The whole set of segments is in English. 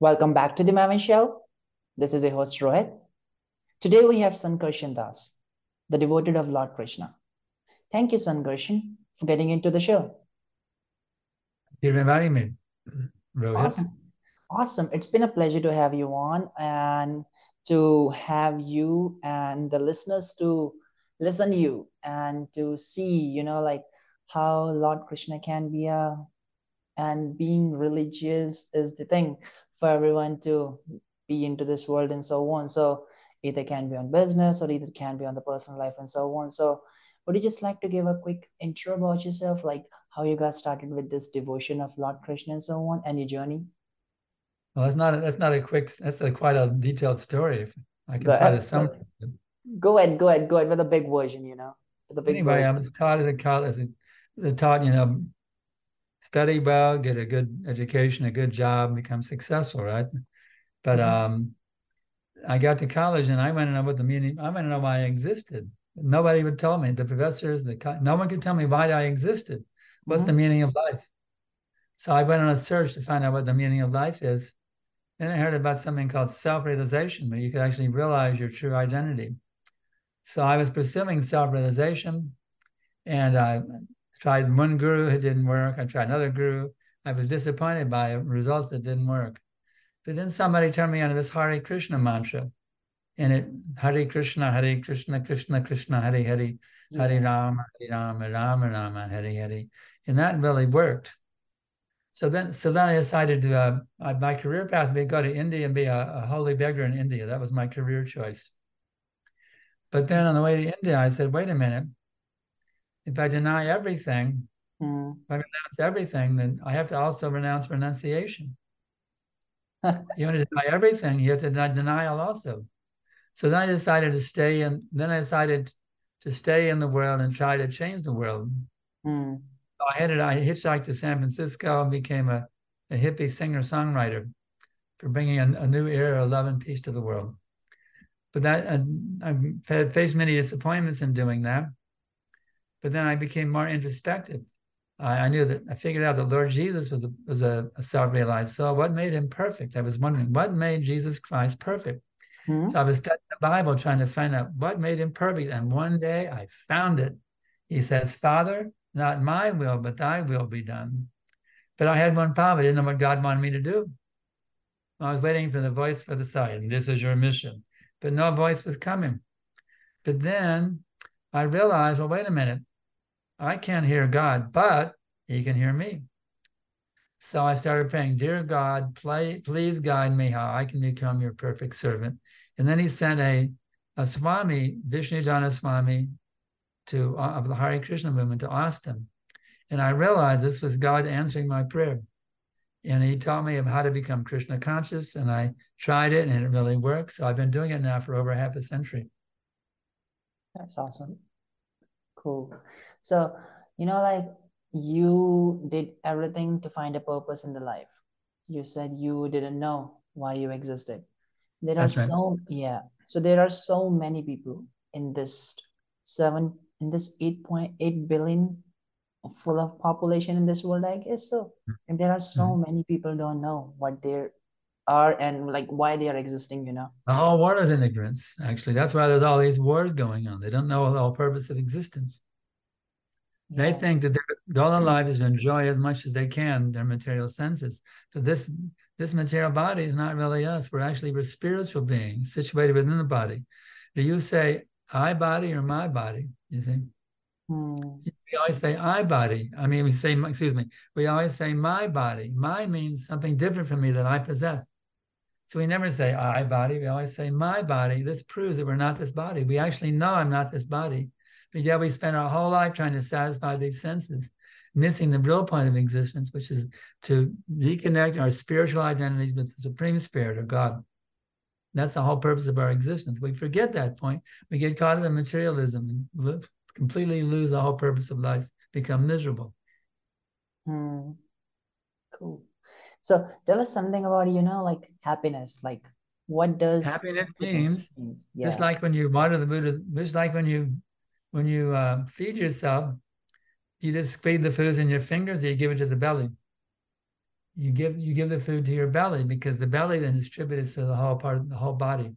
Welcome back to the Maven Show. This is your host Rohit. Today we have Sankarshan Das, the devoted of Lord Krishna. Thank you, Sankarshan, for getting into the show. You're inviting me, Rohit. Awesome. Awesome. It's been a pleasure to have you on and to have you and the listeners to listen to you and to see, you know, like how Lord Krishna can be a and being religious is the thing for everyone to be into this world and so on. So either can be on business or either can be on the personal life and so on. So would you just like to give a quick intro about yourself, like how you got started with this devotion of Lord Krishna and so on, and your journey? Well, that's not a, that's not a quick. That's a quite a detailed story. I can go try ahead, to sum. Go ahead, go ahead, go ahead with a big version. You know, the big. Anyway, version. I was taught as a college, as a, taught you know, study well, get a good education, a good job, become successful, right? But mm-hmm. um, I got to college and I want to know what the meaning. I went to know why I existed. Nobody would tell me. The professors, the no one could tell me why I existed. What's mm-hmm. the meaning of life? So I went on a search to find out what the meaning of life is. Then I heard about something called self-realization, where you could actually realize your true identity. So I was pursuing self-realization, and I tried one guru, it didn't work. I tried another guru. I was disappointed by results that didn't work. But then somebody turned me on to this Hare Krishna mantra, and it Hare Krishna, Hare Krishna, Krishna Krishna, Hare Hare, Hare Rama, Hare Rama, Rama Rama, Hare Hare, and that really worked. So then, so then I decided to uh, my career path would be go to India and be a, a holy beggar in India. That was my career choice. But then on the way to India, I said, wait a minute. If I deny everything, mm. if I renounce everything, then I have to also renounce renunciation. you want to deny everything, you have to deny denial also. So then I decided to stay in, then I decided to stay in the world and try to change the world. Mm. So I headed, I hitchhiked to San Francisco and became a, a hippie singer songwriter for bringing a, a, new era of love and peace to the world. But that uh, I have faced many disappointments in doing that. But then I became more introspective. I, I knew that I figured out that Lord Jesus was a, was a, a self-realized soul. What made him perfect? I was wondering what made Jesus Christ perfect. Mm-hmm. So I was studying the Bible, trying to find out what made him perfect. And one day I found it. He says, Father, not my will, but thy will be done. But I had one problem. I didn't know what God wanted me to do. I was waiting for the voice for the and this is your mission. But no voice was coming. But then I realized, well, wait a minute. I can't hear God, but he can hear me. So I started praying, Dear God, play, please guide me how I can become your perfect servant. And then he sent a, a Swami, Vishnu Jana Swami, to uh, of the Hare Krishna movement to Austin. And I realized this was God answering my prayer. And he taught me of how to become Krishna conscious. And I tried it and it really works. So I've been doing it now for over half a century. That's awesome. Cool. So, you know, like you did everything to find a purpose in the life. You said you didn't know why you existed. There That's are right. so yeah. So there are so many people in this seven in this 8.8 billion full of population in this world, I guess so. And there are so mm-hmm. many people don't know what they are and like why they are existing, you know. The whole world is in ignorance, actually. That's why there's all these wars going on. They don't know the whole purpose of existence. Yeah. They think that their all their life is to enjoy as much as they can their material senses. So this this material body is not really us. We're actually we're spiritual beings situated within the body. Do you say I body or my body? You see? Mm. We always say I body. I mean, we say, excuse me, we always say my body. My means something different from me that I possess. So we never say I body. We always say my body. This proves that we're not this body. We actually know I'm not this body. But yet we spend our whole life trying to satisfy these senses, missing the real point of existence, which is to reconnect our spiritual identities with the Supreme Spirit or God. That's the whole purpose of our existence. We forget that point. We get caught up in materialism and live, completely lose the whole purpose of life, become miserable. Hmm. Cool. So tell us something about, you know, like happiness. Like what does happiness, happiness means? Yeah. Just like when you water the Buddha, just like when you when you uh, feed yourself, you just feed the foods in your fingers, or you give it to the belly. you give you give the food to your belly because the belly then distributes to the whole part of the whole body.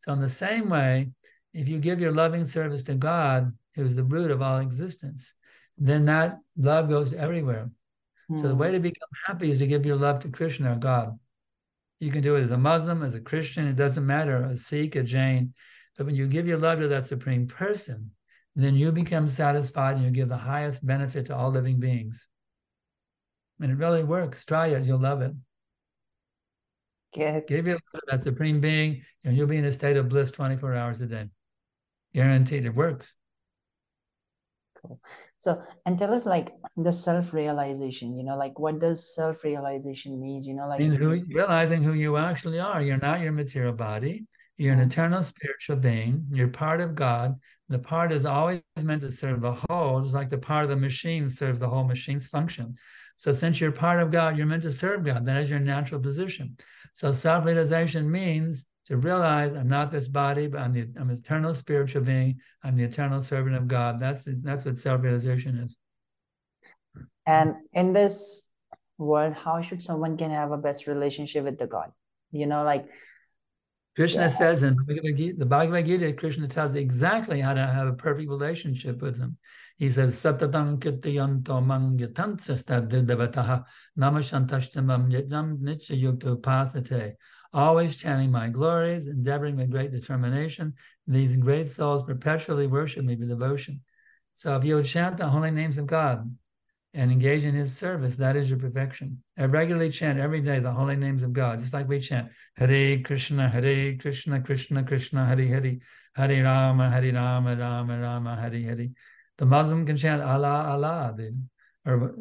So in the same way, if you give your loving service to God, who's the root of all existence, then that love goes everywhere. Mm. So the way hmm. to become happy is to give your love to Krishna or God. You can do it as a Muslim, as a Christian, it doesn't matter, a Sikh, a Jain. But when you give your love to that supreme person, then you become satisfied and you give the highest benefit to all living beings. And it really works. Try it, you'll love it. Good. Give your love to that supreme being, and you'll be in a state of bliss 24 hours a day. Guaranteed, it works. Cool. So, and tell us like the self-realization, you know, like what does self-realization means, you know, like who, realizing who you actually are. You're not your material body. You're an eternal spiritual being. You're part of God. The part is always meant to serve the whole, just like the part of the machine serves the whole machine's function. So since you're part of God, you're meant to serve God. That is your natural position. So self-realization means to realize I'm not this body, but I'm the I'm an eternal spiritual being. I'm the eternal servant of God. That's that's what self-realization is. And in this world, how should someone can have a best relationship with the God? You know, like Krishna yeah. says in the Bhagavad Gita, Krishna tells exactly how to have a perfect relationship with him. He says, Satatam kirtayanto mangyatantastadivataha namashantashtamam yajam nityayukta pasate always chanting my glories, endeavoring with great determination. These great souls perpetually worship me with devotion. So if you chant the holy names of God and engage in his service, that is your perfection. I regularly chant every day the holy names of God, just like we chant Hare Krishna, Hare Krishna, Krishna Krishna, Hare Hare, Hare Rama, Hare Rama, Rama Rama, Hare Hare. The Muslim can chant Allah, Allah. The or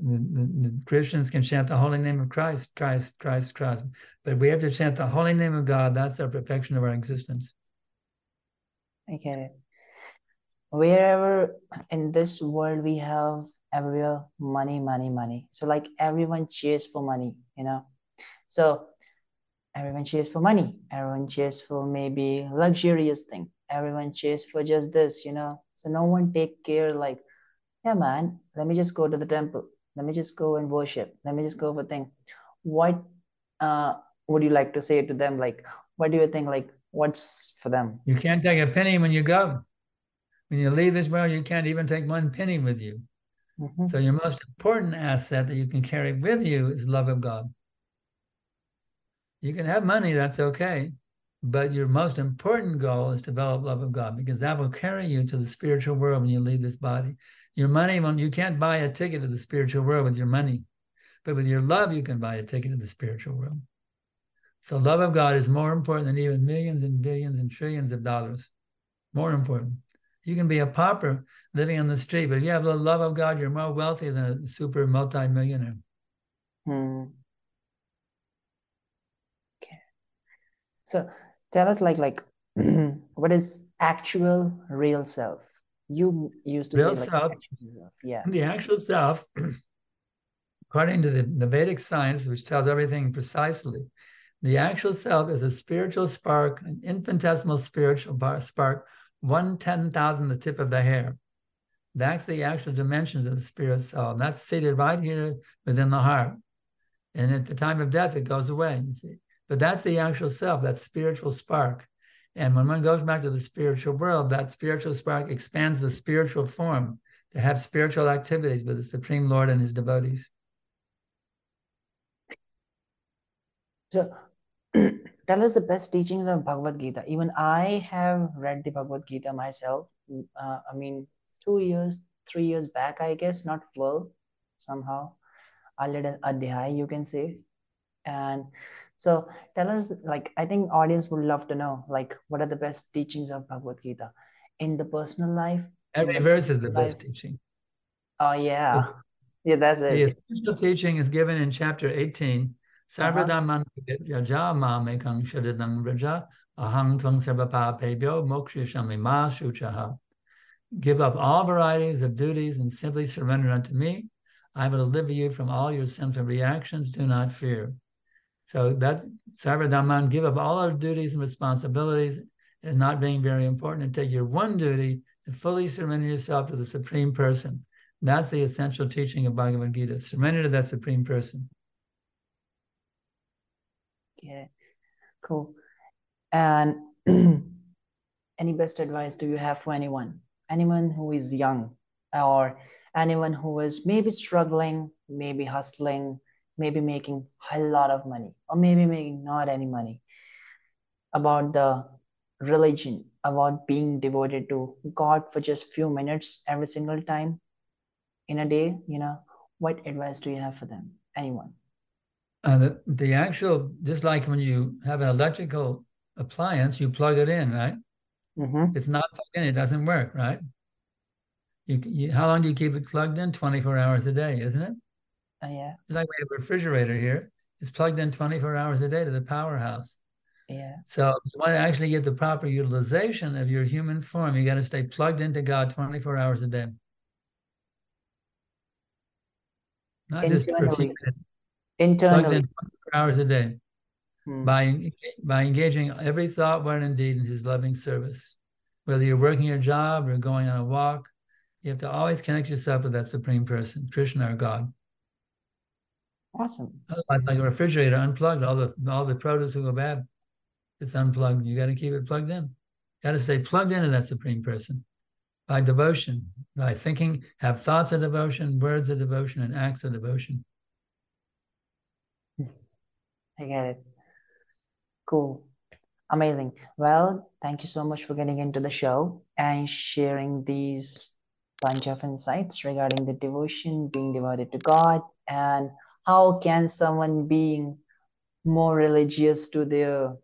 Christians can chant the holy name of Christ, Christ, Christ, Christ. But we have to chant the holy name of God. That's the perfection of our existence. I get it. Wherever in this world we have everywhere money, money, money. So like everyone cheers for money, you know. So everyone cheers for money. Everyone cheers for maybe luxurious thing. Everyone cheers for just this, you know. So no one take care like yeah, man, let me just go to the temple. Let me just go and worship. Let me just go for thing. What uh, would you like to say to them? Like, what do you think? Like, what's for them? You can't take a penny when you go. When you leave this world, you can't even take one penny with you. Mm-hmm. So your most important asset that you can carry with you is love of God. You can have money, that's okay. But your most important goal is to develop love of God because that will carry you to the spiritual world when you leave this body. Your money, when you can't buy a ticket to the spiritual world with your money, but with your love, you can buy a ticket to the spiritual world. So love of God is more important than even millions and billions and trillions of dollars. More important. You can be a pauper living on the street, but if you have the love of God, you're more wealthy than a super multi-millionaire. Hmm. Okay. So tell us like like what is actual real self? you used to Real say self, like yeah. The actual self according to the, the vedic science which tells everything precisely the actual self is a spiritual spark an infinitesimal spiritual spark one ten thousand the tip of the hair. That's the actual dimensions of the spirit self and that's seated right here within the heart. And at the time of death it goes away you see but that's the actual self that spiritual spark and when one goes back to the spiritual world, that spiritual spark expands the spiritual form to have spiritual activities with the Supreme Lord and his devotees. So, tell us the best teachings of Bhagavad Gita. Even I have read the Bhagavad Gita myself. Uh, I mean, two years, three years back, I guess, not full somehow. A little adhyay, you can say. And so tell us, like, I think audience would love to know, like, what are the best teachings of Bhagavad Gita in the personal life? Every verse is the life. best teaching. Oh yeah, yeah, that's it. The essential teaching is given in chapter eighteen. Uh-huh. Sarvadaman yaja ma mekang shadidang raja ahang tvang sarvapapebyo mokshishami shuchaha. Give up all varieties of duties and simply surrender unto me. I will deliver you from all your sinful reactions. Do not fear. So that Sarvadaman, give up all our duties and responsibilities and not being very important and take your one duty to fully surrender yourself to the Supreme Person. That's the essential teaching of Bhagavad Gita. Surrender to that Supreme Person. Okay, cool. And any best advice do you have for anyone? Anyone who is young or anyone who is maybe struggling, maybe hustling, maybe making a lot of money, or maybe making not any money about the religion, about being devoted to God for just few minutes every single time in a day, you know, what advice do you have for them? Anyone? Uh, the, the actual, just like when you have an electrical appliance, you plug it in, right? Mm-hmm. It's not plugged in, it doesn't work, right? You, you, how long do you keep it plugged in? 24 hours a day, isn't it? Uh, yeah, It's like we have a refrigerator here. It's plugged in 24 hours a day to the powerhouse. yeah, So if you want to actually get the proper utilization of your human form, you got to stay plugged into God 24 hours a day. Not just internally, plugged internally. in 24 hours a day Hmm. by, by engaging every thought, word, and deed in his loving service. Whether you're working your job or going on a walk, you have to always connect yourself with that supreme person, Krishna or God. Awesome. Oh, Otherwise, like a refrigerator, unplugged, all the all the produce will go bad. It's unplugged. You got to keep it plugged in. Got to stay plugged into that supreme person by devotion, by thinking, have thoughts of devotion, words of devotion, and acts of devotion. I get it. Cool. Amazing. Well, thank you so much for getting into the show and sharing these bunch of insights regarding the devotion, being devoted to God, and how can someone being more religious to their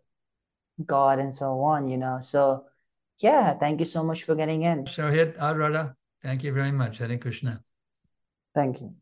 God and so on, you know. So yeah, thank you so much for getting in. So hit Adrada. Thank you very much. Hare Krishna. Thank you.